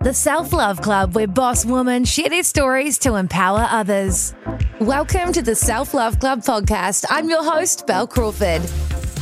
The Self Love Club, where boss women share their stories to empower others. Welcome to the Self Love Club podcast. I'm your host, Bel Crawford.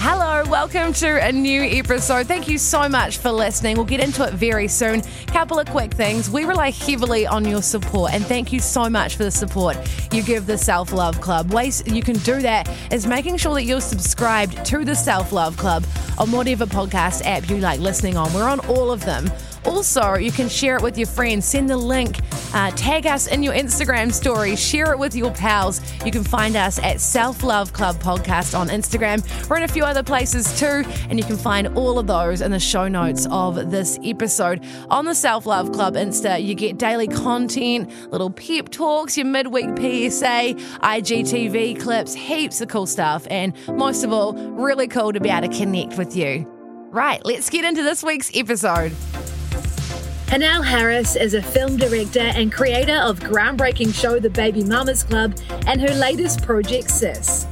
Hello, welcome to a new episode. Thank you so much for listening. We'll get into it very soon. Couple of quick things. We rely heavily on your support, and thank you so much for the support you give the Self Love Club. Ways you can do that is making sure that you're subscribed to the Self Love Club on whatever podcast app you like listening on. We're on all of them. Also, you can share it with your friends, send the link, uh, tag us in your Instagram story, share it with your pals. You can find us at Self Love Club Podcast on Instagram. We're in a few other places too, and you can find all of those in the show notes of this episode. On the Self Love Club Insta, you get daily content, little pep talks, your midweek PSA, IGTV clips, heaps of cool stuff, and most of all, really cool to be able to connect with you. Right, let's get into this week's episode. Hanelle Harris is a film director and creator of groundbreaking show The Baby Mamas Club and her latest project Sis.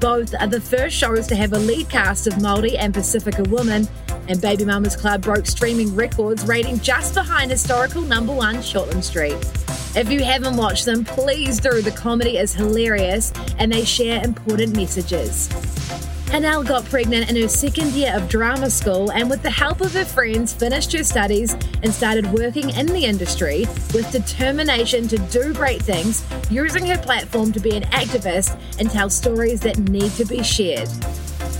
Both are the first shows to have a lead cast of Māori and Pacifica women, and Baby Mamas Club broke streaming records, rating just behind historical number one Shortland Street. If you haven't watched them, please do. The comedy is hilarious and they share important messages. Hanelle got pregnant in her second year of drama school and, with the help of her friends, finished her studies and started working in the industry with determination to do great things, using her platform to be an activist and tell stories that need to be shared.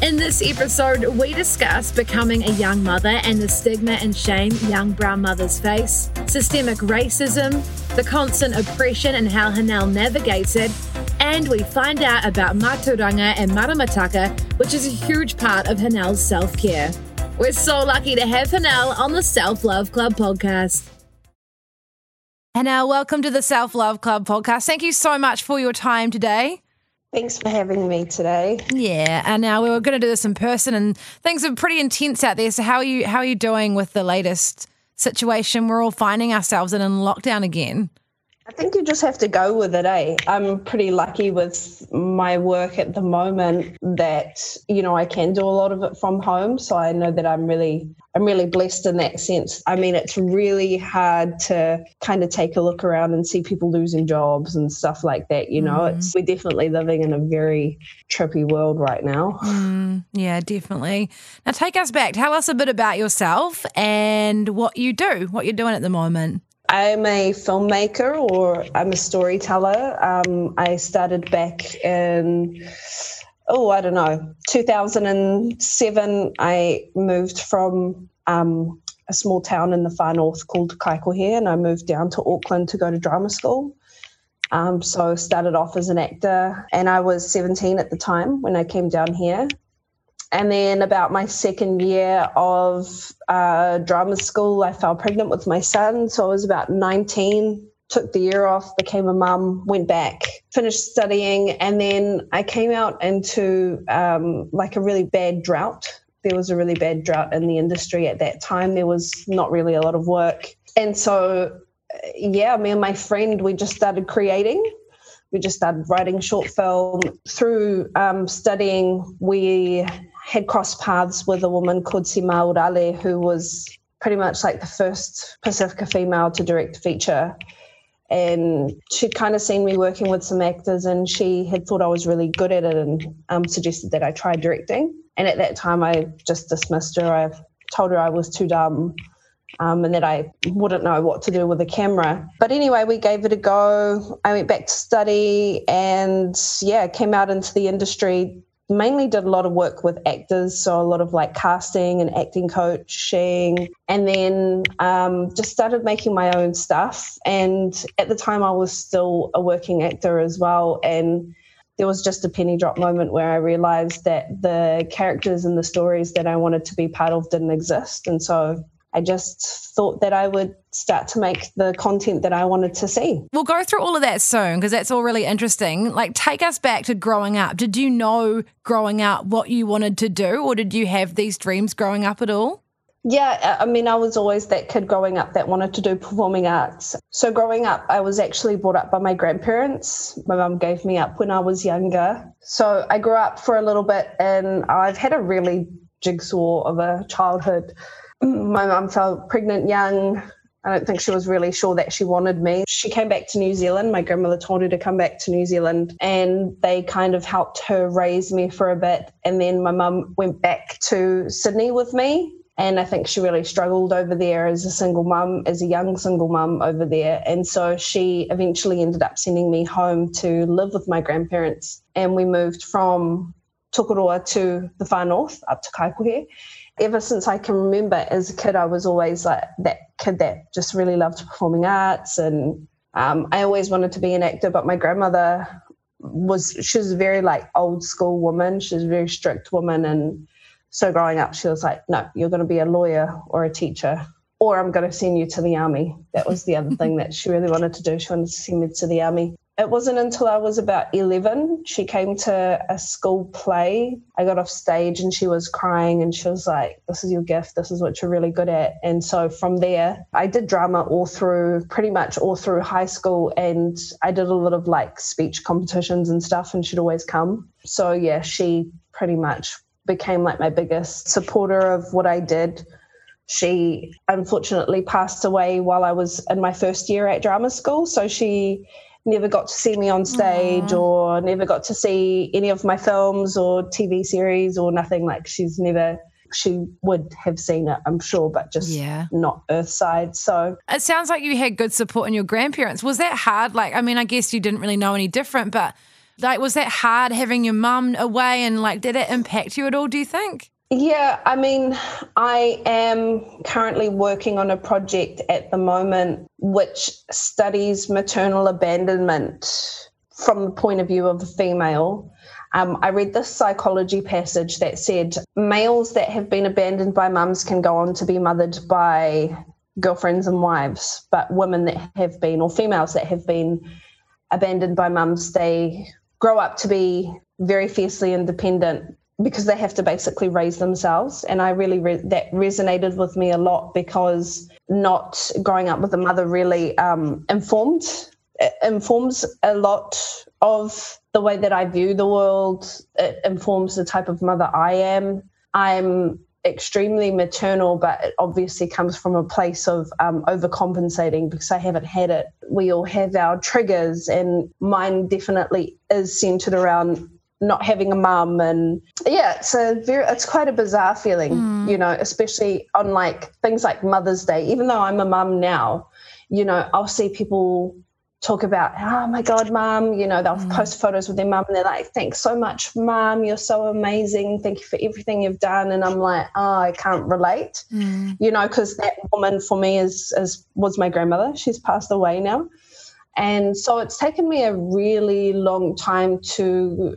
In this episode, we discuss becoming a young mother and the stigma and shame young brown mothers face, systemic racism, the constant oppression and how Hanelle navigates it, and we find out about mātauranga and maramataka, which is a huge part of Hanelle's self care. We're so lucky to have Hanelle on the Self Love Club podcast. Hanelle, welcome to the Self Love Club podcast. Thank you so much for your time today. Thanks for having me today. Yeah, and now we were going to do this in person, and things are pretty intense out there. So, how are you? How are you doing with the latest situation we're all finding ourselves in in lockdown again? I think you just have to go with it, eh? I'm pretty lucky with my work at the moment that, you know, I can do a lot of it from home. So I know that I'm really I'm really blessed in that sense. I mean, it's really hard to kind of take a look around and see people losing jobs and stuff like that. You know, mm. it's we're definitely living in a very trippy world right now. Mm, yeah, definitely. Now, take us back. Tell us a bit about yourself and what you do, what you're doing at the moment. I'm a filmmaker or I'm a storyteller. Um, I started back in, oh, I don't know, 2007. I moved from um, a small town in the far north called Kaikohe and I moved down to Auckland to go to drama school. Um, so started off as an actor and I was 17 at the time when I came down here and then about my second year of uh, drama school, I fell pregnant with my son. So I was about 19, took the year off, became a mum, went back, finished studying, and then I came out into um, like a really bad drought. There was a really bad drought in the industry at that time. There was not really a lot of work. And so, yeah, me and my friend, we just started creating we just started writing short film through um, studying we had crossed paths with a woman called Sima Urale, who was pretty much like the first Pacifica female to direct feature. And she'd kind of seen me working with some actors and she had thought I was really good at it and um, suggested that I try directing. And at that time, I just dismissed her. I told her I was too dumb um, and that I wouldn't know what to do with a camera. But anyway, we gave it a go. I went back to study and, yeah, came out into the industry mainly did a lot of work with actors, so a lot of like casting and acting coaching, and then um, just started making my own stuff. And at the time, I was still a working actor as well. And there was just a penny drop moment where I realized that the characters and the stories that I wanted to be part of didn't exist. And so I just thought that I would start to make the content that I wanted to see. We'll go through all of that soon because that's all really interesting. Like, take us back to growing up. Did you know growing up what you wanted to do, or did you have these dreams growing up at all? Yeah, I mean, I was always that kid growing up that wanted to do performing arts. So, growing up, I was actually brought up by my grandparents. My mum gave me up when I was younger. So, I grew up for a little bit and I've had a really jigsaw of a childhood. My mum fell pregnant young. I don't think she was really sure that she wanted me. She came back to New Zealand. My grandmother told her to come back to New Zealand, and they kind of helped her raise me for a bit. And then my mum went back to Sydney with me and I think she really struggled over there as a single mum, as a young single mum over there. And so she eventually ended up sending me home to live with my grandparents. And we moved from Tokoroa to the far north, up to Kaikohe. Ever since I can remember as a kid, I was always like that kid that just really loved performing arts. And um, I always wanted to be an actor, but my grandmother was, she was a very like old school woman. She was a very strict woman. And so growing up, she was like, no, you're going to be a lawyer or a teacher, or I'm going to send you to the army. That was the other thing that she really wanted to do. She wanted to send me to the army. It wasn't until I was about 11, she came to a school play. I got off stage and she was crying and she was like, This is your gift. This is what you're really good at. And so from there, I did drama all through, pretty much all through high school. And I did a lot of like speech competitions and stuff, and she'd always come. So yeah, she pretty much became like my biggest supporter of what I did. She unfortunately passed away while I was in my first year at drama school. So she never got to see me on stage Aww. or never got to see any of my films or TV series or nothing. Like she's never she would have seen it, I'm sure, but just yeah. not Earthside. So it sounds like you had good support in your grandparents. Was that hard? Like, I mean, I guess you didn't really know any different, but like, was that hard having your mum away and like, did it impact you at all, do you think? Yeah, I mean, I am currently working on a project at the moment which studies maternal abandonment from the point of view of a female. Um, I read this psychology passage that said males that have been abandoned by mums can go on to be mothered by girlfriends and wives, but women that have been, or females that have been abandoned by mums, they grow up to be very fiercely independent because they have to basically raise themselves. And i really re- that resonated with me a lot because not growing up with a mother really um, informed informs a lot of the way that i view the world. It informs the type of mother i am. I'm extremely maternal, but it obviously comes from a place of um, overcompensating because I haven't had it. We all have our triggers, and mine definitely is centered around not having a mum and yeah it's a very it's quite a bizarre feeling mm. you know especially on like things like mother's day even though i'm a mum now you know i'll see people talk about, oh my God, mom, you know, they'll mm. post photos with their mom and they're like, thanks so much, mom. You're so amazing. Thank you for everything you've done. And I'm like, oh, I can't relate, mm. you know, because that woman for me is, is was my grandmother. She's passed away now. And so it's taken me a really long time to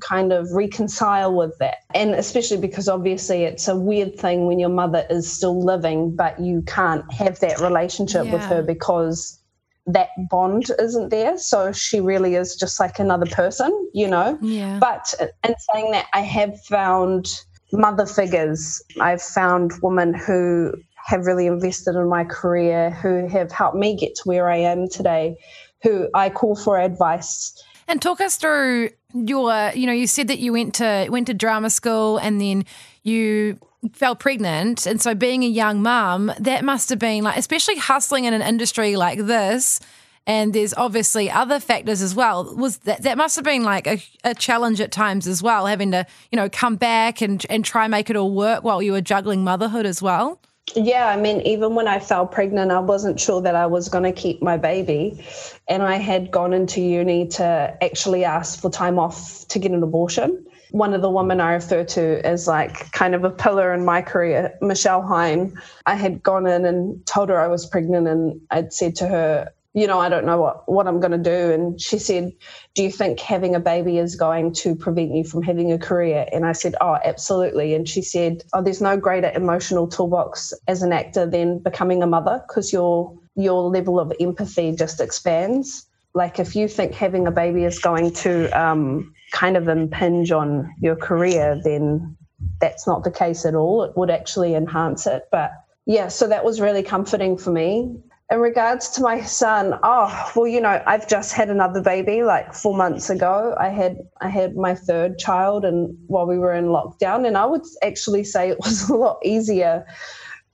kind of reconcile with that. And especially because obviously it's a weird thing when your mother is still living, but you can't have that relationship yeah. with her because that bond isn't there. So she really is just like another person, you know? Yeah. But in saying that, I have found mother figures. I've found women who have really invested in my career, who have helped me get to where I am today, who I call for advice. And talk us through your, you know, you said that you went to went to drama school and then you fell pregnant and so being a young mum that must have been like especially hustling in an industry like this and there's obviously other factors as well was that that must have been like a, a challenge at times as well having to you know come back and and try make it all work while you were juggling motherhood as well yeah, I mean, even when I fell pregnant, I wasn't sure that I was going to keep my baby. And I had gone into uni to actually ask for time off to get an abortion one of the women I refer to as like kind of a pillar in my career, Michelle Hine. I had gone in and told her I was pregnant, and I'd said to her, you know, I don't know what, what I'm going to do. And she said, Do you think having a baby is going to prevent you from having a career? And I said, Oh, absolutely. And she said, Oh, there's no greater emotional toolbox as an actor than becoming a mother because your your level of empathy just expands. Like if you think having a baby is going to um, kind of impinge on your career, then that's not the case at all. It would actually enhance it. But yeah, so that was really comforting for me in regards to my son oh well you know i've just had another baby like four months ago. I had i had my third child and while we were in lockdown and i would actually say it was a lot easier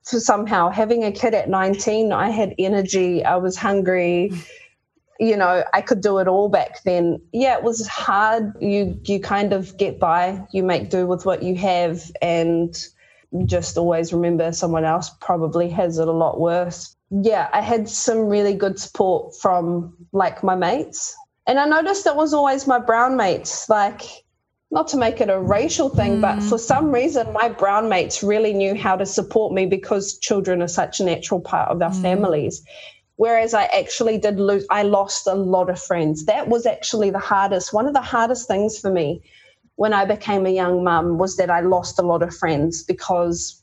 for somehow having a kid at 19 i had energy i was hungry you know i could do it all back then. Yeah it was hard. You you kind of get by you make do with what you have and just always remember someone else probably has it a lot worse yeah, I had some really good support from like my mates. And I noticed it was always my brown mates, like not to make it a racial thing, mm. but for some reason, my brown mates really knew how to support me because children are such a natural part of our mm. families. Whereas I actually did lose, I lost a lot of friends. That was actually the hardest, one of the hardest things for me when I became a young mum was that I lost a lot of friends because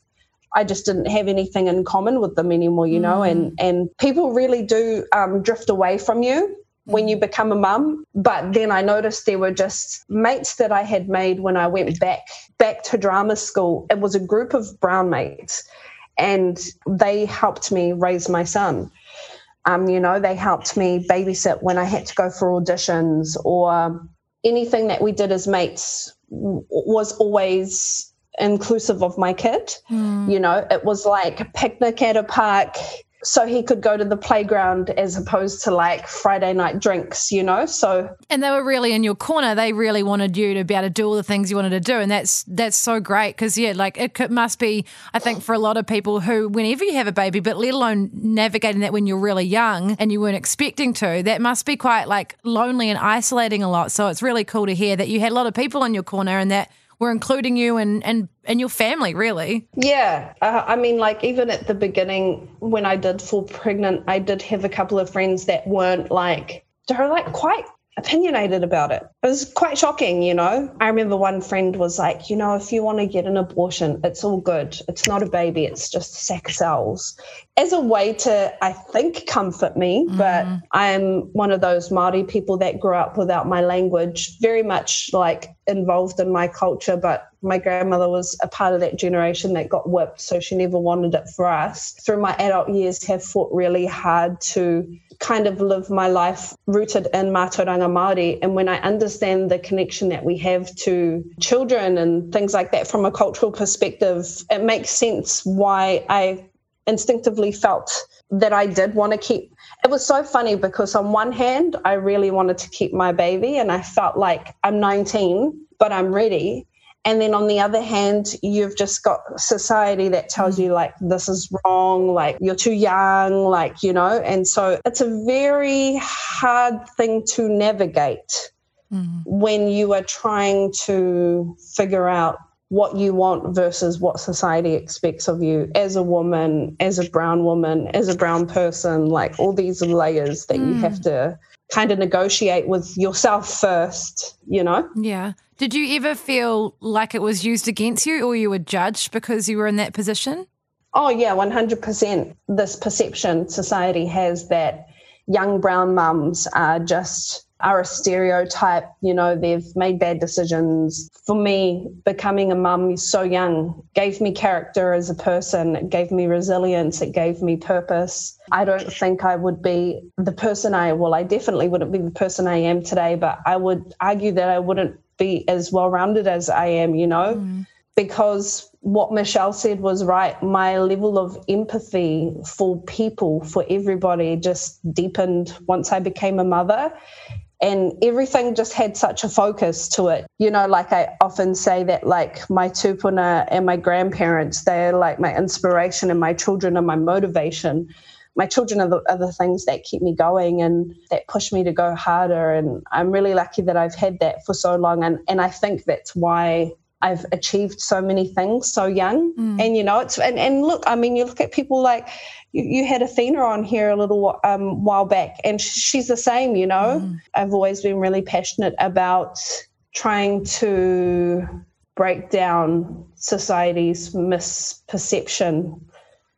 I just didn't have anything in common with them anymore, you know, mm. and and people really do um, drift away from you when you mm. become a mum. But then I noticed there were just mates that I had made when I went back back to drama school. It was a group of brown mates, and they helped me raise my son. Um, you know, they helped me babysit when I had to go for auditions or anything that we did as mates was always inclusive of my kid. Mm. You know, it was like a picnic at a park so he could go to the playground as opposed to like Friday night drinks, you know. So and they were really in your corner. They really wanted you to be able to do all the things you wanted to do, and that's that's so great because yeah, like it could, must be. I think for a lot of people who, whenever you have a baby, but let alone navigating that when you're really young and you weren't expecting to, that must be quite like lonely and isolating a lot. So it's really cool to hear that you had a lot of people in your corner and that were including you and and and your family really yeah uh, i mean like even at the beginning when i did fall pregnant i did have a couple of friends that weren't like they're like quite opinionated about it. It was quite shocking, you know. I remember one friend was like, you know, if you want to get an abortion, it's all good. It's not a baby, it's just a sack of cells. As a way to, I think, comfort me, mm-hmm. but I'm one of those Māori people that grew up without my language, very much like involved in my culture, but my grandmother was a part of that generation that got whipped, so she never wanted it for us. Through my adult years, have fought really hard to kind of live my life rooted in Mātauranga Māori. And when I understand the connection that we have to children and things like that from a cultural perspective, it makes sense why I instinctively felt that I did want to keep. It was so funny because, on one hand, I really wanted to keep my baby, and I felt like I'm 19, but I'm ready. And then on the other hand, you've just got society that tells you, like, this is wrong, like, you're too young, like, you know. And so it's a very hard thing to navigate mm-hmm. when you are trying to figure out what you want versus what society expects of you as a woman, as a brown woman, as a brown person, like all these layers that mm. you have mm. to kind of negotiate with yourself first, you know? Yeah. Did you ever feel like it was used against you or you were judged because you were in that position? Oh, yeah, 100%. This perception society has that young brown mums are just are a stereotype. You know, they've made bad decisions. For me, becoming a mum so young gave me character as a person. It gave me resilience. It gave me purpose. I don't think I would be the person I, well, I definitely wouldn't be the person I am today, but I would argue that I wouldn't be as well rounded as I am, you know, mm. because what Michelle said was right. My level of empathy for people, for everybody, just deepened once I became a mother. And everything just had such a focus to it. You know, like I often say that, like, my tupuna and my grandparents, they're like my inspiration, and my children are my motivation my children are the, are the things that keep me going and that push me to go harder. And I'm really lucky that I've had that for so long. And, and I think that's why I've achieved so many things so young. Mm. And, you know, it's, and, and look, I mean, you look at people like, you, you had Athena on here a little um, while back, and she's the same, you know. Mm. I've always been really passionate about trying to break down society's misperception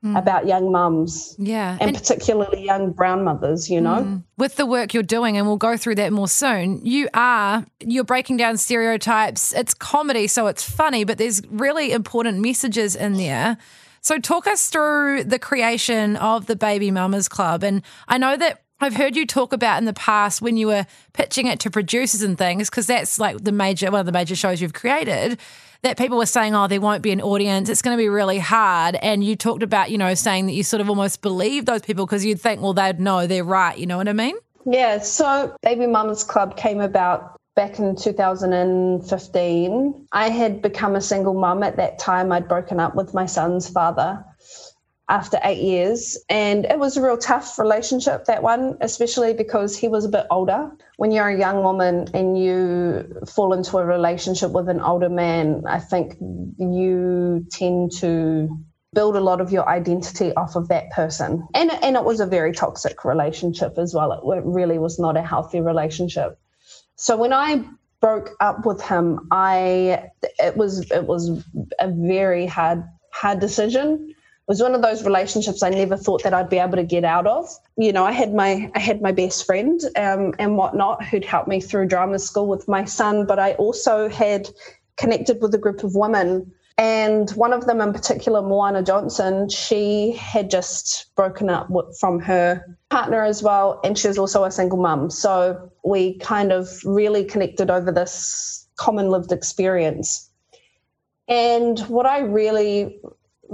mm. about young mums. Yeah. And, and, particularly young brown mothers, you know. Mm. With the work you're doing, and we'll go through that more soon, you are, you're breaking down stereotypes. It's comedy, so it's funny, but there's really important messages in there. So, talk us through the creation of the Baby Mamas Club. And I know that I've heard you talk about in the past when you were pitching it to producers and things, because that's like the major one of the major shows you've created that people were saying, oh, there won't be an audience. It's going to be really hard. And you talked about, you know, saying that you sort of almost believe those people because you'd think, well, they'd know they're right. You know what I mean? Yeah. So Baby Mamas Club came about back in 2015. I had become a single mum at that time. I'd broken up with my son's father after eight years. And it was a real tough relationship, that one, especially because he was a bit older. When you're a young woman and you fall into a relationship with an older man, I think you tend to build a lot of your identity off of that person. And, and it was a very toxic relationship as well. It, it really was not a healthy relationship. So when I broke up with him, I it was it was a very hard hard decision was one of those relationships I never thought that I'd be able to get out of. You know, I had my I had my best friend um, and whatnot who'd helped me through drama school with my son, but I also had connected with a group of women. And one of them in particular, Moana Johnson, she had just broken up from her partner as well. And she was also a single mum. So we kind of really connected over this common lived experience. And what I really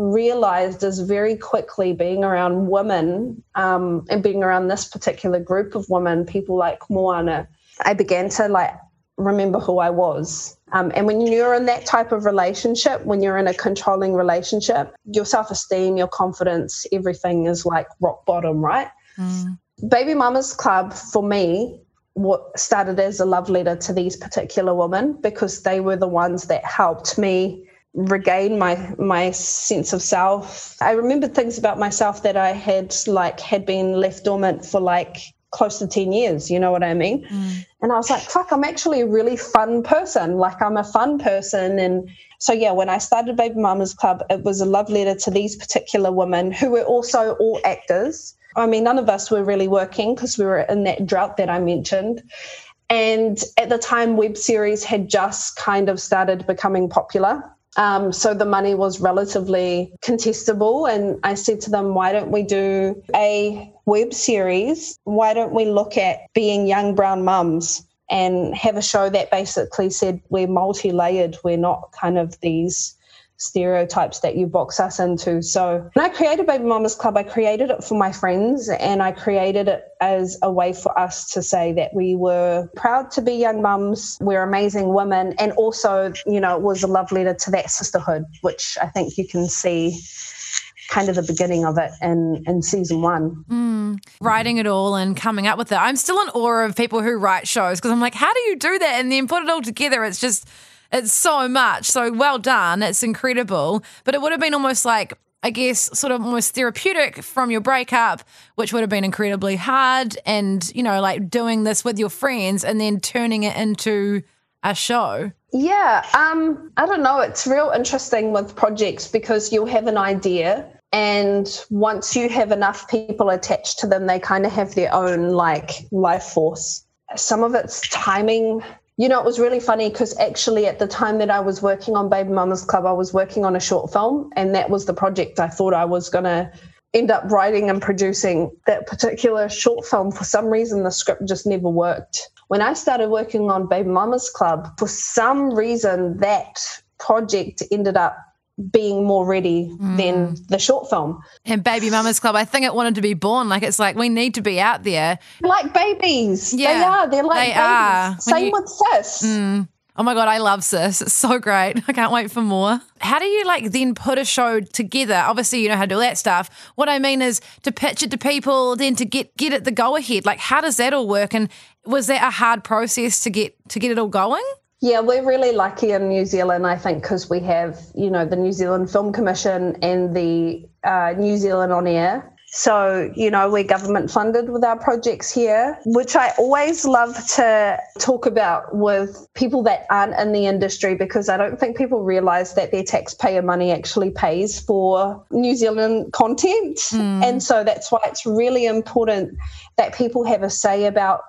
realized is very quickly being around women um, and being around this particular group of women, people like Moana, I began to like remember who I was. Um, and when you're in that type of relationship, when you're in a controlling relationship, your self esteem, your confidence, everything is like rock bottom, right? Mm. Baby Mamas Club for me what started as a love letter to these particular women because they were the ones that helped me regain my my sense of self. I remembered things about myself that I had like had been left dormant for like close to 10 years, you know what I mean? Mm. And I was like, fuck, I'm actually a really fun person. Like I'm a fun person and so yeah, when I started Baby Mamas Club, it was a love letter to these particular women who were also all actors. I mean, none of us were really working because we were in that drought that I mentioned. And at the time, web series had just kind of started becoming popular. Um, so the money was relatively contestable. And I said to them, why don't we do a web series? Why don't we look at being young brown mums and have a show that basically said we're multi layered, we're not kind of these stereotypes that you box us into. So when I created Baby Mamas Club, I created it for my friends and I created it as a way for us to say that we were proud to be young mums, we're amazing women, and also, you know, it was a love letter to that sisterhood, which I think you can see kind of the beginning of it in, in season one. Mm, writing it all and coming up with it. I'm still in awe of people who write shows because I'm like, how do you do that and then put it all together? It's just it's so much. So well done. It's incredible. But it would have been almost like, I guess, sort of almost therapeutic from your breakup, which would have been incredibly hard. And, you know, like doing this with your friends and then turning it into a show. Yeah. Um, I don't know. It's real interesting with projects because you'll have an idea. And once you have enough people attached to them, they kind of have their own like life force. Some of it's timing you know, it was really funny because actually at the time that I was working on Baby Mamas Club, I was working on a short film, and that was the project I thought I was going to end up writing and producing that particular short film. For some reason, the script just never worked. When I started working on Baby Mamas Club, for some reason, that project ended up being more ready mm. than the short film. And Baby Mamas Club, I think it wanted to be born. Like it's like we need to be out there. Like babies. Yeah. They are. They're like they babies. Are. Same you, with sis. Mm. Oh my god, I love sis. It's so great. I can't wait for more. How do you like then put a show together? Obviously, you know how to do that stuff. What I mean is to pitch it to people, then to get get it the go ahead. Like how does that all work? And was that a hard process to get to get it all going? Yeah, we're really lucky in New Zealand, I think, because we have, you know, the New Zealand Film Commission and the uh, New Zealand On Air. So, you know, we're government funded with our projects here, which I always love to talk about with people that aren't in the industry because I don't think people realize that their taxpayer money actually pays for New Zealand content. Mm. And so that's why it's really important that people have a say about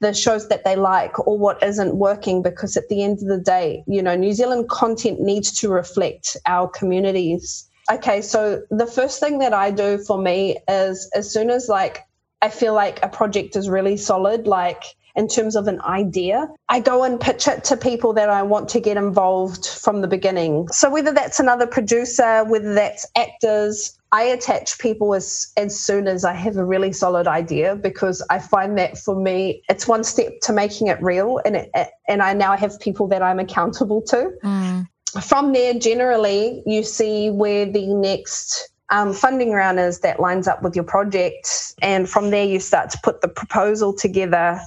the shows that they like or what isn't working because at the end of the day, you know, New Zealand content needs to reflect our communities okay, so the first thing that I do for me is as soon as like I feel like a project is really solid, like in terms of an idea, I go and pitch it to people that I want to get involved from the beginning. So whether that's another producer, whether that's actors, I attach people as as soon as I have a really solid idea because I find that for me it's one step to making it real and it, and I now have people that I'm accountable to. Mm from there, generally, you see where the next um, funding round is that lines up with your project. And from there, you start to put the proposal together.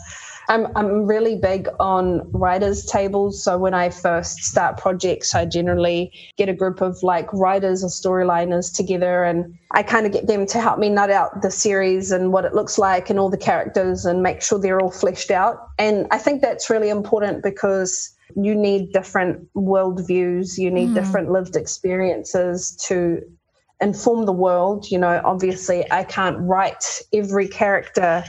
I'm, I'm really big on writers' tables. So when I first start projects, I generally get a group of like writers or storyliners together and I kind of get them to help me nut out the series and what it looks like and all the characters and make sure they're all fleshed out. And I think that's really important because you need different worldviews, you need mm. different lived experiences to inform the world. You know, obviously, I can't write every character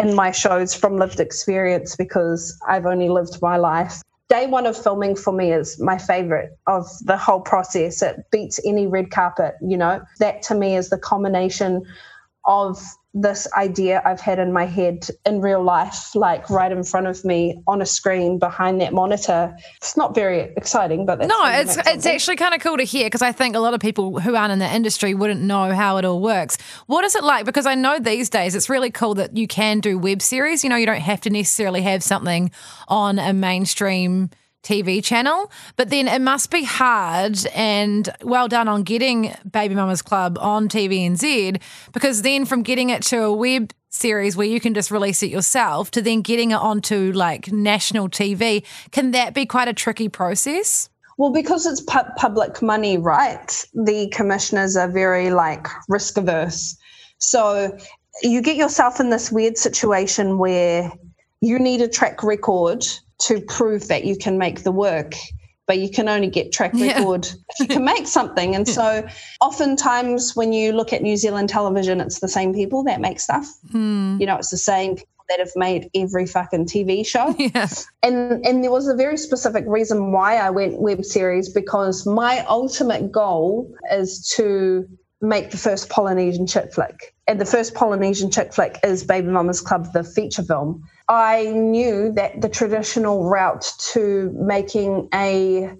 in my shows from lived experience because I've only lived my life. Day one of filming for me is my favorite of the whole process. It beats any red carpet, you know. That to me is the combination of this idea I've had in my head in real life, like right in front of me on a screen behind that monitor. It's not very exciting, but no, it's it's actually kind of cool to hear because I think a lot of people who aren't in the industry wouldn't know how it all works. What is it like? Because I know these days it's really cool that you can do web series. You know, you don't have to necessarily have something on a mainstream TV channel. But then it must be hard and well done on getting Baby Mamas Club on TVNZ because then from getting it to a web series where you can just release it yourself to then getting it onto like national TV, can that be quite a tricky process? Well, because it's pu- public money, right? The commissioners are very like risk averse. So you get yourself in this weird situation where you need a track record to prove that you can make the work but you can only get track record yeah. if you can make something. And so oftentimes when you look at New Zealand television, it's the same people that make stuff. Hmm. You know, it's the same people that have made every fucking TV show. Yeah. And and there was a very specific reason why I went web series because my ultimate goal is to make the first Polynesian chick flick. And the first Polynesian chick flick is Baby Mamas Club, the feature film. I knew that the traditional route to making a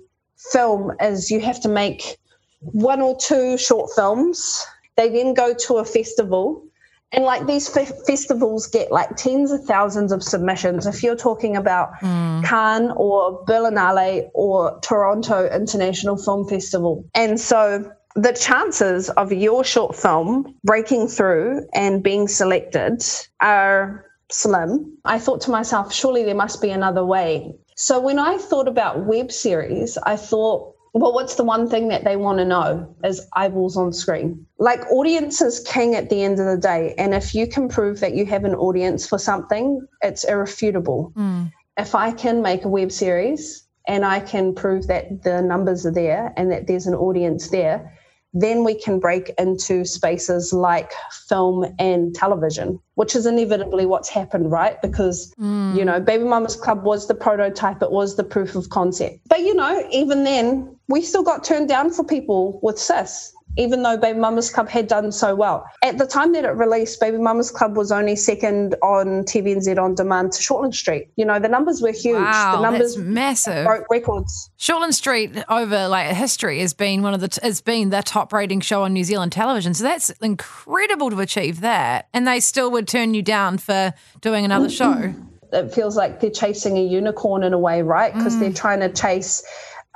film is you have to make one or two short films. They then go to a festival. And like these festivals get like tens of thousands of submissions. If you're talking about mm. Cannes or Berlinale or Toronto International Film Festival. And so the chances of your short film breaking through and being selected are slim, I thought to myself, surely there must be another way. So when I thought about web series, I thought, well, what's the one thing that they want to know is eyeballs on screen. Like audience is king at the end of the day. And if you can prove that you have an audience for something, it's irrefutable. Mm. If I can make a web series and I can prove that the numbers are there and that there's an audience there, then we can break into spaces like film and television, which is inevitably what's happened, right? Because, mm. you know, Baby Mamas Club was the prototype, it was the proof of concept. But, you know, even then, we still got turned down for people with Sis even though Baby Mamas Club had done so well. At the time that it released, Baby Mamas Club was only second on TVNZ on demand to Shortland Street. You know, the numbers were huge. Wow, the numbers that's massive. broke records. Shortland Street over like history has been one of the t- has been the top rating show on New Zealand television. So that's incredible to achieve that. And they still would turn you down for doing another show. It feels like they're chasing a unicorn in a way, right? Because mm. they're trying to chase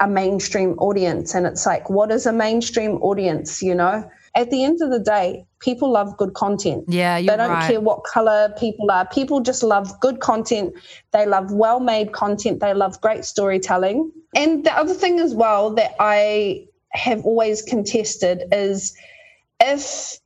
a mainstream audience. And it's like, what is a mainstream audience, you know? At the end of the day, people love good content. Yeah, They don't right. care what color people are. People just love good content. They love well made content. They love great storytelling. And the other thing as well that I have always contested is if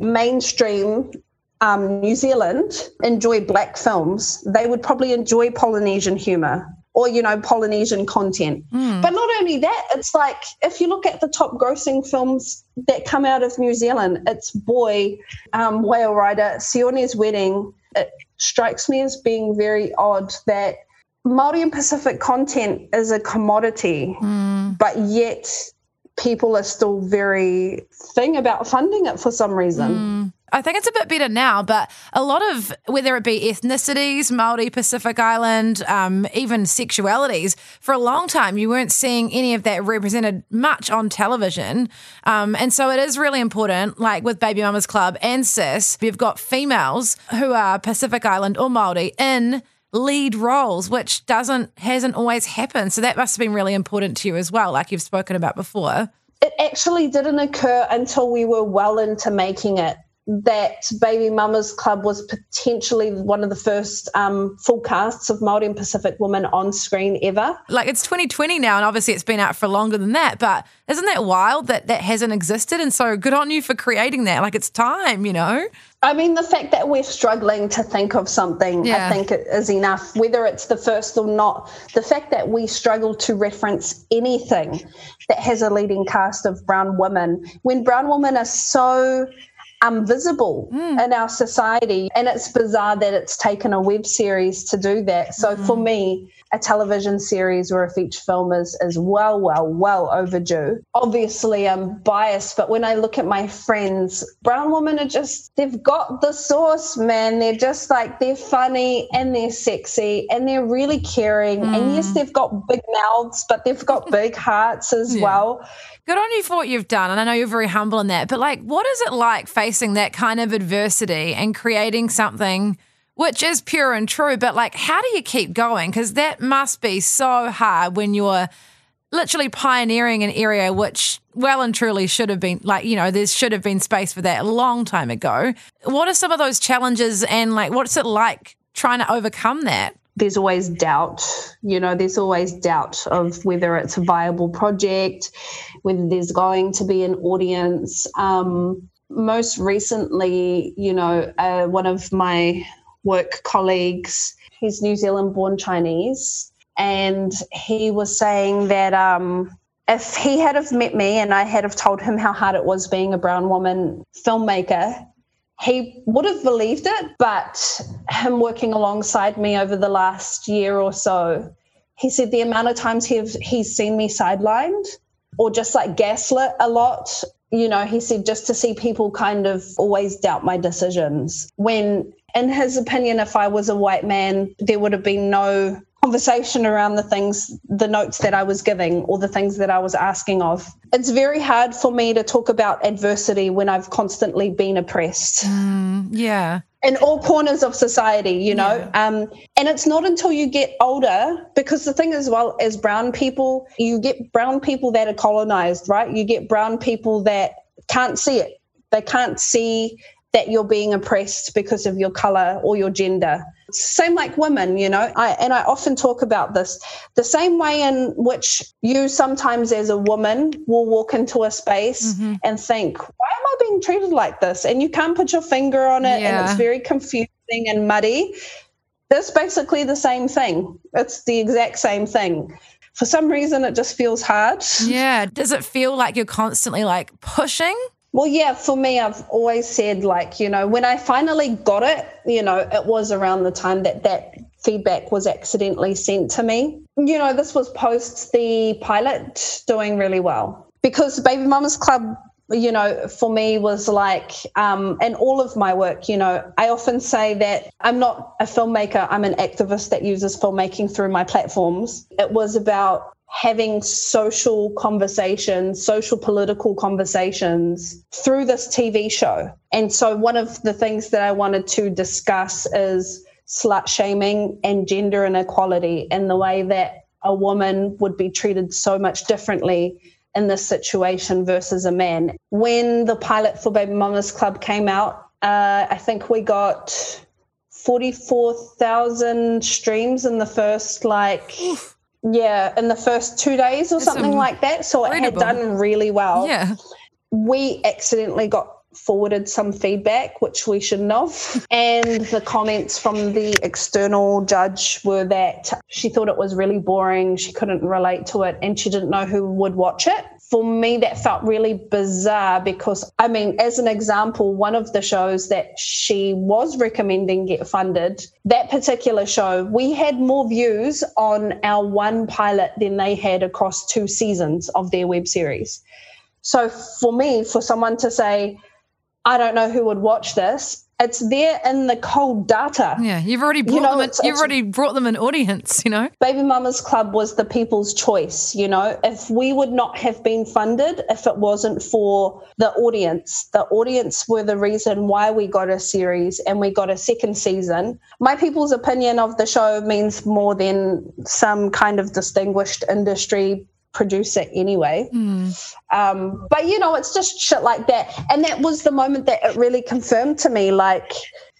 mainstream um, New Zealand enjoy black films, they would probably enjoy Polynesian humor or, you know, Polynesian content. Hmm. But not only that, it's like if you look at the top grossing films that come out of New Zealand, it's Boy, um, Whale Rider, Sione's Wedding. It strikes me as being very odd that Māori and Pacific content is a commodity, hmm. but yet people are still very thing about funding it for some reason. Hmm. I think it's a bit better now, but a lot of whether it be ethnicities, Maori, Pacific Island, um, even sexualities, for a long time you weren't seeing any of that represented much on television, um, and so it is really important. Like with Baby Mamas Club and Sis, you've got females who are Pacific Island or Maori in lead roles, which doesn't hasn't always happened. So that must have been really important to you as well, like you've spoken about before. It actually didn't occur until we were well into making it. That Baby Mamas Club was potentially one of the first um, full casts of Māori and Pacific women on screen ever. like it's 2020 now and obviously it's been out for longer than that but isn't that wild that that hasn't existed and so good on you for creating that like it's time you know I mean, the fact that we're struggling to think of something, Yeah. I think it is enough, whether it's the first or not. The fact that we struggle to reference anything that has a leading cast of brown women, when brown women are so um, visible in our society, and it's bizarre that it's taken a web series to do that. So for me, a television series or a feature film is, is well, well, well overdue. Obviously, I'm biased, but when I look at my friends, brown women are just, they've got the sauce, man. They're just like, they're funny and they're sexy and they're really caring. And hmm. yes, they've got big mouths, but they've got big hearts as well. good on you for what you've done and i know you're very humble in that but like what is it like facing that kind of adversity and creating something which is pure and true but like how do you keep going because that must be so hard when you're literally pioneering an area which well and truly should have been like you know there should have been space for that a long time ago what are some of those challenges and like what's it like trying to overcome that there's always doubt. You know, there's always doubt of whether it's a viable project, whether there's going to be an audience. Um, most recently, you know, uh, one of my work colleagues, he's New Zealand born Chinese, and he was saying that um, if he had have met me and I had have told him how hard it was being a brown woman filmmaker, he would have believed it, but him working alongside me over the last year or so, he said the amount of times he've, he's seen me sidelined or just like gaslit a lot. You know, he said just to see people kind of always doubt my decisions. When, in his opinion, if I was a white man, there would have been no conversation around the things, the notes that I was giving or the things that I was asking of. It's very hard for me to talk about adversity when I've constantly been oppressed yeah in all corners of society, you know. Um, and it's not until you get older, because the thing as well as brown people, you get brown people that are colonized, right? You get brown people that can't see it. They can't see that you're being oppressed because of your color or your gender. Same like women, you know. I and I often talk about this. The same way in which you sometimes as a woman will walk into a space mm-hmm. and think, why am I being treated like this? And you can't put your finger on it and it's very confusing and muddy. It's basically the same thing. It's the exact same thing. For some reason it just feels hard. yeah does it feel like you're constantly like pushing Well, yeah, for me, I've always said, like, you know, when I finally got it, you know, it was around the time that that feedback was accidentally sent to me. You know, this was post the pilot doing really well because Baby Mamas Club, you know, for me was like, um, and all of my work, you know, I often say that I'm not a filmmaker, I'm an activist that uses filmmaking through my platforms. It was about having social conversations, social political conversations through this TV show. And so, one of the things that I wanted to discuss is slut shaming and gender inequality and the way that a woman would be treated so much differently in this situation versus a man. When the pilot for Baby Mamas Club came out, uh, I think we got 44,000 streams in the first, like, Oof. Yeah, in the first two days or That's something like that. So it had done really well. Yeah. We accidentally got forwarded some feedback, which we shouldn't have. And the comments from the external judge were that she thought it was really boring, she couldn't relate to it, and she didn't know who would watch it. For me, that felt really bizarre because, I mean, as an example, one of the shows that she was recommending get funded, that particular show, we had more views on our one pilot than they had across two seasons of their web series. So for me, for someone to say, I don't know who would watch this. It's there in the cold data. Yeah, you've already brought you know, them. An, you've already brought them an audience. You know, Baby Mamas Club was the people's choice. You know, if we would not have been funded if it wasn't for the audience, the audience were the reason why we got a series and we got a second season. My people's opinion of the show means more than some kind of distinguished industry produce it anyway. Mm. Um, but you know, it's just shit like that. And that was the moment that it really confirmed to me like,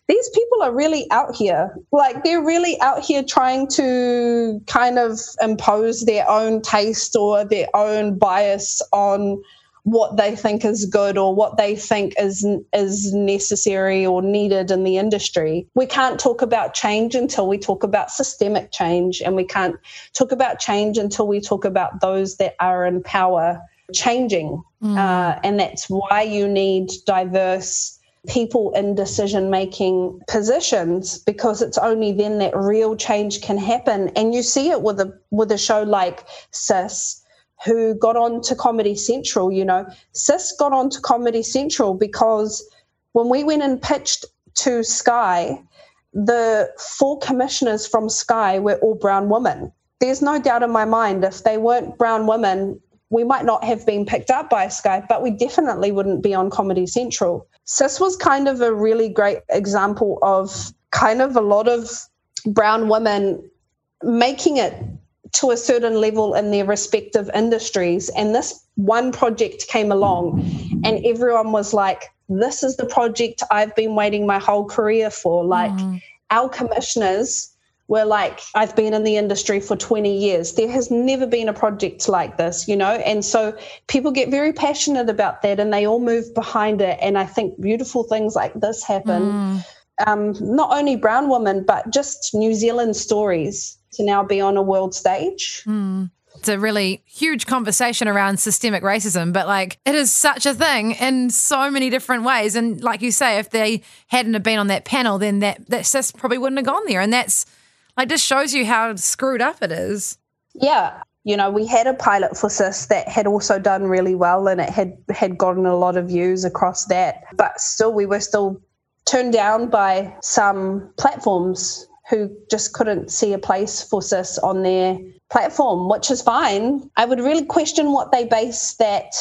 these people are really out here. Like, they're really out here trying to kind of impose their own taste or their own bias on what they think is good or what they think is is necessary or needed in the industry. We can't talk about change until we talk about systemic change, and we can't talk about change until we talk about those that are in power changing. Mm. Uh, and that's why you need diverse people in decision making positions because it's only then that real change can happen and you see it with a with a show like sis who got on to Comedy Central. You know, Sis got on to Comedy Central because when we went and pitched to Sky, the four commissioners from Sky were all brown women. There's no doubt in my mind if they weren't brown women, we might not have been picked up by Sky, but we definitely wouldn't be on Comedy Central. Sis was kind of a really great example of kind of a lot of brown women making it to a certain level in their respective industries. And this one project came along, and everyone was like, This is the project I've been waiting my whole career for. Like, mm. our commissioners were like, I've been in the industry for 20 years. There has never been a project like this, you know? And so people get very passionate about that and they all move behind it. And I think beautiful things like this happen. Mm. Um, not only brown women, but just New Zealand stories to now be on a world stage. Mm. It's a really huge conversation around systemic racism, but like it is such a thing in so many different ways. And like you say, if they hadn't have been on that panel, then that that sis probably wouldn't have gone there. And that's like just shows you how screwed up it is. Yeah. You know, we had a pilot for sis that had also done really well and it had had gotten a lot of views across that. But still we were still turned down by some platforms who just couldn't see a place for Sis on their platform, which is fine. I would really question what they base that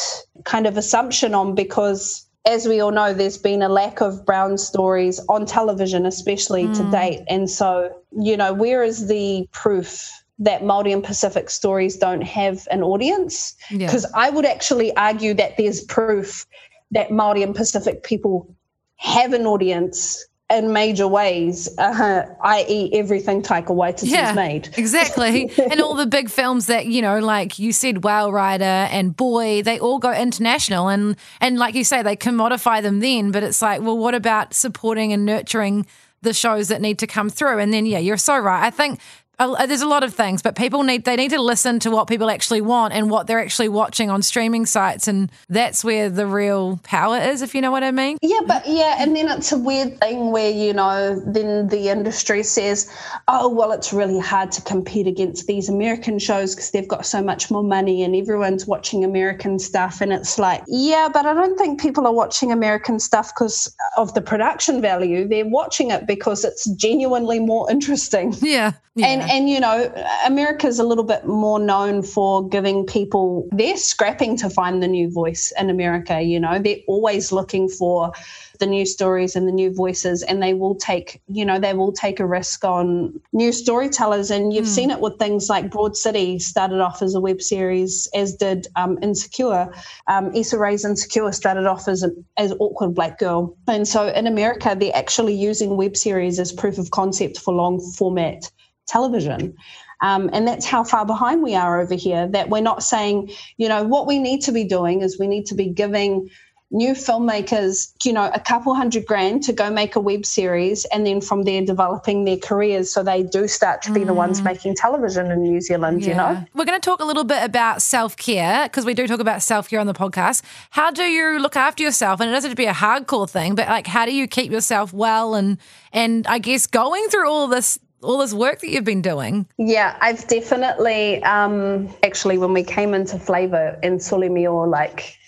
kind of assumption on because as we all know, there's been a lack of brown stories on television, especially mm. to date. And so, you know, where is the proof that Māori and Pacific stories don't have an audience? Because yeah. I would actually argue that there's proof that Māori and Pacific people have an audience in major ways, uh, i.e., everything Taika Waititi's yeah, made. exactly. and all the big films that you know, like you said, Whale Rider and Boy, they all go international, and and like you say, they commodify them then. But it's like, well, what about supporting and nurturing? the shows that need to come through and then yeah you're so right i think there's a lot of things, but people need they need to listen to what people actually want and what they're actually watching on streaming sites, and that's where the real power is, if you know what I mean. Yeah, but yeah, and then it's a weird thing where you know then the industry says, oh well, it's really hard to compete against these American shows because they've got so much more money and everyone's watching American stuff, and it's like, yeah, but I don't think people are watching American stuff because of the production value. They're watching it because it's genuinely more interesting. Yeah, yeah. and and you know, America's a little bit more known for giving people, they're scrapping to find the new voice in America, you know, they're always looking for the new stories and the new voices and they will take you know they will take a risk on new storytellers. And you've mm. seen it with things like broad city started off as a web series as did um, insecure. Um, Issa Rae's insecure started off as an as awkward black girl. And so in america they're actually using web series as proof of concept for long format television um, and that's how far behind we are over here. That we're not saying, you know, what we need to be doing is we need to be giving new filmmakers, you know, a couple hundred grand to go make a web series and then from there developing their careers so they do start to be mm. the ones mm. making television in New Zealand, yeah. you know? We're going to talk a little bit about self care because we do talk about self care on the podcast. How do you look after yourself? And it doesn't have to be a hardcore thing, but like, how do you keep yourself well and, and I guess going through all this all this work that you've been doing. Yeah, I've definitely um actually when we came into Flavour in Solimio, like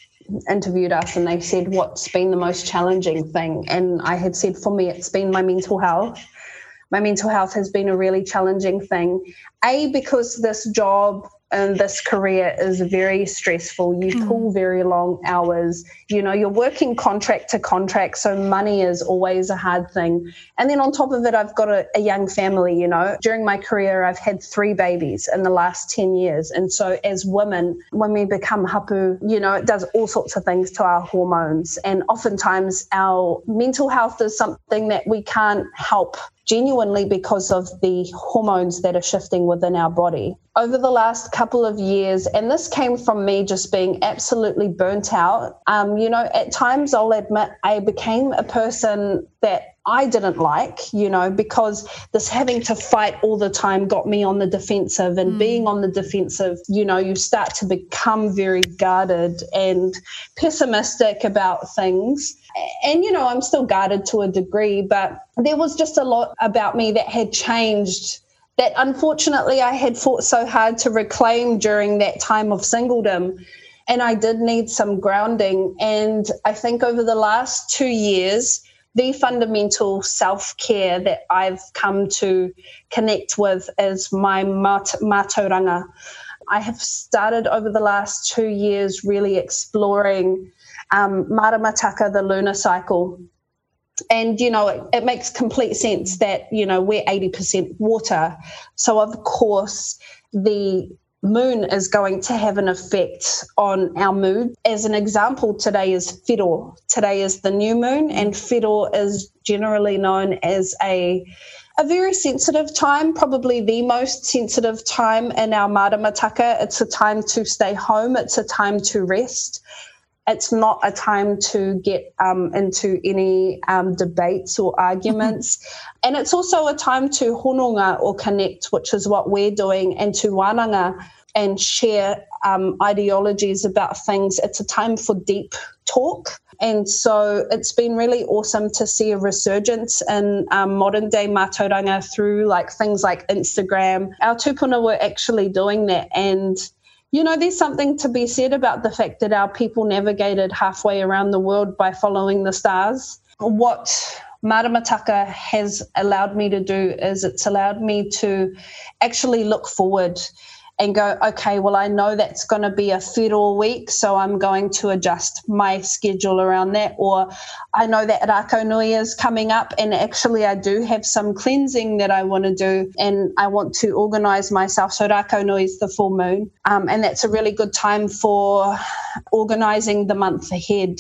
interviewed us and they said, What's been the most challenging thing? And I had said, For me, it's been my mental health. My mental health has been a really challenging thing. A, because this job and this career is very stressful. You mm. pull very long hours. You know, you're working contract to contract, so money is always a hard thing. And then on top of it, I've got a, a, young family. You know, during my career, I've had three babies in the last 10 years. And so, as women, when we become hapu, you know, it does all sorts of things to our hormones. And oftentimes, our mental health is something that we can't help genuinely because of the hormones that are shifting within our body. Over the last couple of years, and this came from me just being absolutely burnt out, um, you know, at times I'll admit I became a person that I didn't like, you know, because this having to fight all the time got me on the defensive. And mm. being on the defensive, you know, you start to become very guarded and pessimistic about things. And, you know, I'm still guarded to a degree, but there was just a lot about me that had changed that unfortunately I had fought so hard to reclaim during that time of singledom and I did need some grounding. And I think over the last two years, the fundamental self care that I've come to connect with is my mat- mātauranga. I have started over the last two years really exploring um, Maramataka, the lunar cycle. And, you know, it, it makes complete sense that, you know, we're 80% water. So, of course, the moon is going to have an effect on our mood. As an example, today is Whiro. Today is the new moon, and Whiro is generally known as a a very sensitive time, probably the most sensitive time in our Maramataka. It's a time to stay home, it's a time to rest it's not a time to get um, into any um, debates or arguments. Mm-hmm. and it's also a time to hononga or connect, which is what we're doing, and to wānanga and share um, ideologies about things. It's a time for deep talk. And so it's been really awesome to see a resurgence in um, modern day mātauranga through like things like Instagram. Our tupuna were actually doing that and you know, there's something to be said about the fact that our people navigated halfway around the world by following the stars. What Maramataka has allowed me to do is it's allowed me to actually look forward and go, okay, well, I know that's going to be a whiro week, so I'm going to adjust my schedule around that. Or I know that Rākaunui is coming up, and actually, I do have some cleansing that I want to do, and I want to organize myself. So, Rākaunui is the full moon, um, and that's a really good time for organizing the month ahead.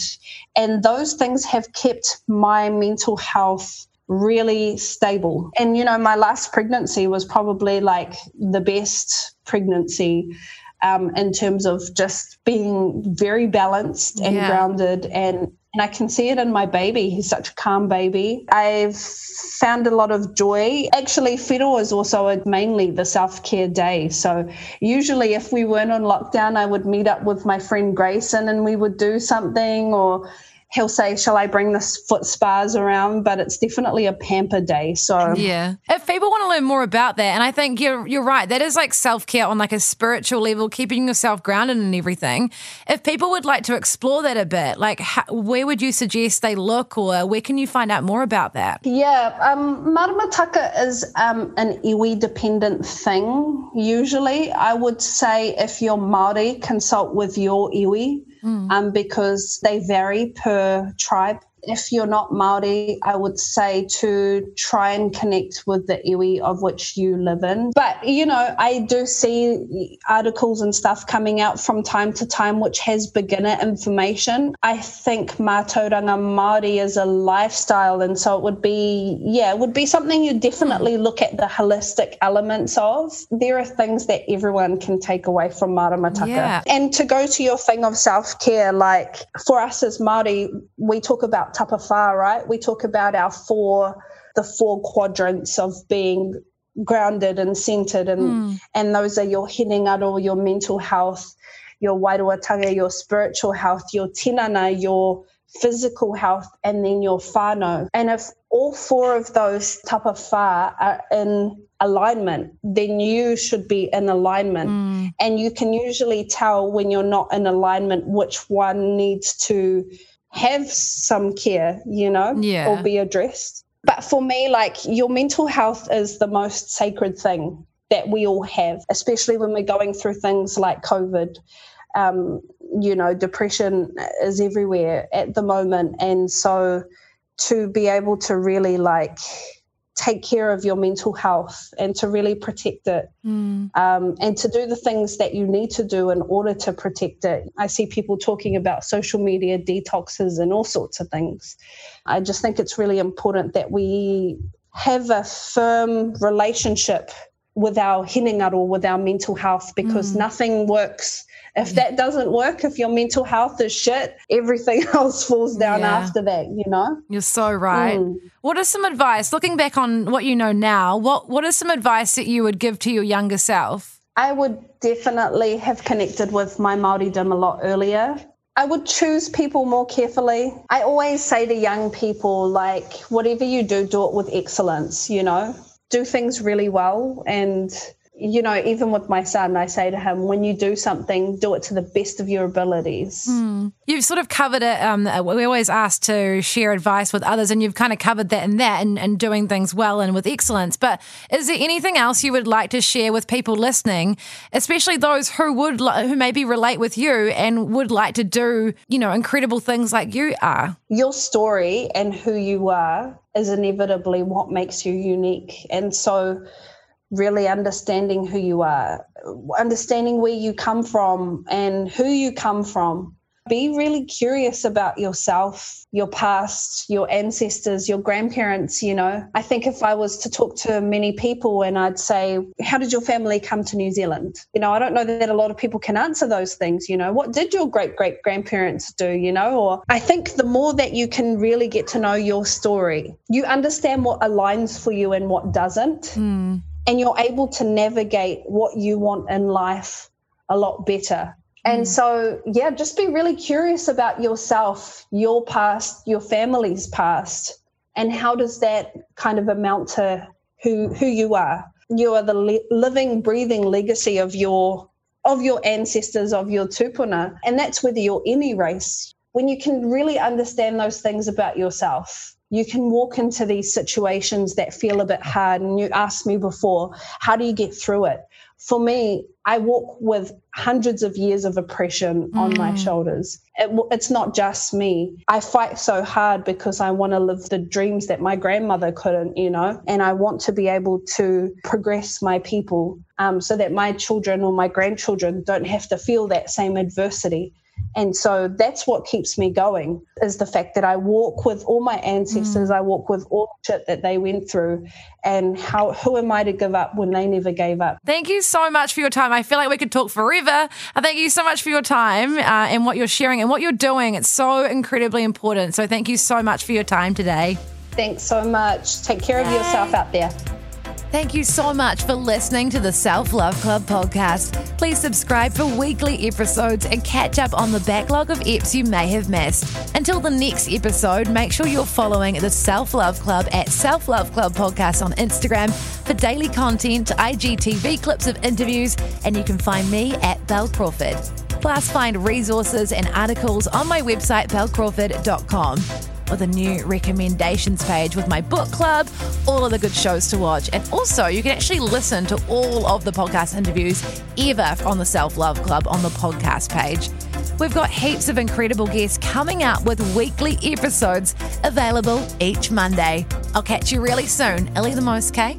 And those things have kept my mental health really stable. And, you know, my last pregnancy was probably like the best pregnancy um, in terms of just being very balanced and yeah. grounded and and I can see it in my baby. He's such a calm baby. I've found a lot of joy. Actually, Whiro is also a, mainly the self care day. So, usually, if we weren't on lockdown, I would meet up with my friend Grayson and we would do something or he'll say, Shall I bring this foot spas around? But it's definitely a pamper day. So Yeah. If people want to learn more about that, and I think you're you're right, that is like self care on like a spiritual level, keeping yourself grounded and everything. If people would like to explore that a bit, like how, where would you suggest they look, or where can you find out more about that? Yeah, um, maramataka is um, an iwi dependent thing. Usually, I would say if you're Maori, consult with your iwi um, because they vary per tribe. If you're not Maori, I would say to try and connect with the iwi of which you live in. But you know, I do see articles and stuff coming out from time to time which has beginner information. I think mātauranga Māori is a lifestyle, and so it would be yeah, it would be something you definitely look at the holistic elements of. There are things that everyone can take away from Maramataka. Yeah. And to go to your thing of self care, like for us as Māori, we talk about tapawha, right? We talk about our four, the four quadrants of being grounded and centered, and hmm. and those are your hinengaro, your mental health, your wairuatanga, your spiritual health, your tinana, your physical health, and then your whānau. And if all four of those tapawha are in alignment, then you should be in alignment. Hmm. And you can usually tell when you're not in alignment which one needs to have some care, you know, Yeah. or be addressed. But for me, like your mental health is the most sacred thing that we all have, especially when we're going through things like COVID. Um, you know, depression is everywhere at the moment. And so to be able to really like take care of your mental health and to really protect it um, and to do the things that you need to do in order to protect it. I see people talking about social media detoxes and all sorts of things. I just think it's really important that we have a firm relationship with our hinengaro, with our mental health, because nothing works. If that doesn't work, if your mental health is shit, everything else falls down Yeah. after that, you know? You're so right. Mm. What is some advice, looking back on what you know now, what what is some advice that you would give to your younger self? I would definitely have connected with my Māoridom a lot earlier. I would choose people more carefully. I always say to young people, like, whatever you do, do it with excellence, you know? Do things really well. And, you know, even with my son, I say to him, when you do something, do it to the best of your abilities. You've sort of covered it. Um, we always ask to share advice with others, and you've kind of covered that and that and, and doing things well and with excellence. But is there anything else you would like to share with people listening, especially those who would who maybe relate with you and would like to do you know incredible things like you are? your story and who you are is inevitably what makes you unique. And so, really understanding who you are, understanding where you come from and who you come from. Be really curious about yourself, your past, your ancestors, your grandparents. You know, I think if I was to talk to many people and I'd say, How did your family come to New Zealand? You know, I don't know that a lot of people can answer those things. You know, what did your great great grandparents do? You know, or I think the more that you can really get to know your story, you understand what aligns for you and what doesn't hmm. And you're able to navigate what you want in life a lot better. And mm. so, yeah, just be really curious about yourself, your past, your family's past, and how does that kind of amount to who who you are. You are the li- living, breathing legacy of your of your ancestors, of your tupuna, and that's whether you're any race. When you can really understand those things about yourself, you can walk into these situations that feel a bit hard. And you asked me before, how do you get through it? For me, I walk with hundreds of years of oppression on my shoulders. It, it's not just me. I fight so hard because I want to live the dreams that my grandmother couldn't, you know, and I want to be able to progress my people um, so that my children or my grandchildren don't have to feel that same adversity. And so that's what keeps me going is the fact that I walk with all my ancestors, I walk with all the shit that they went through, and how who am I to give up when they never gave up? Thank you so much for your time. I feel like we could talk forever. I thank you so much for your time uh, and what you're sharing and what you're doing. It's so incredibly important. So thank you so much for your time today. Thanks so much. Take care of yourself out there. Thank you so much for listening to the Self Love Club podcast. Please subscribe for weekly episodes and catch up on the backlog of eps you may have missed. Until the next episode, make sure you're following the Self Love Club at Self Love Club Podcast on Instagram for daily content, IGTV clips of interviews, and you can find me at Bel Crawford. Plus, find resources and articles on my website, belcrawford.com, with a new recommendations page with my book club, all of the good shows to watch. And also, you can actually listen to all of the podcast interviews ever on the Self Love Club on the podcast page. We've got heaps of incredible guests coming out with weekly episodes available each Monday. I'll catch you really soon. Ellie the Most, K.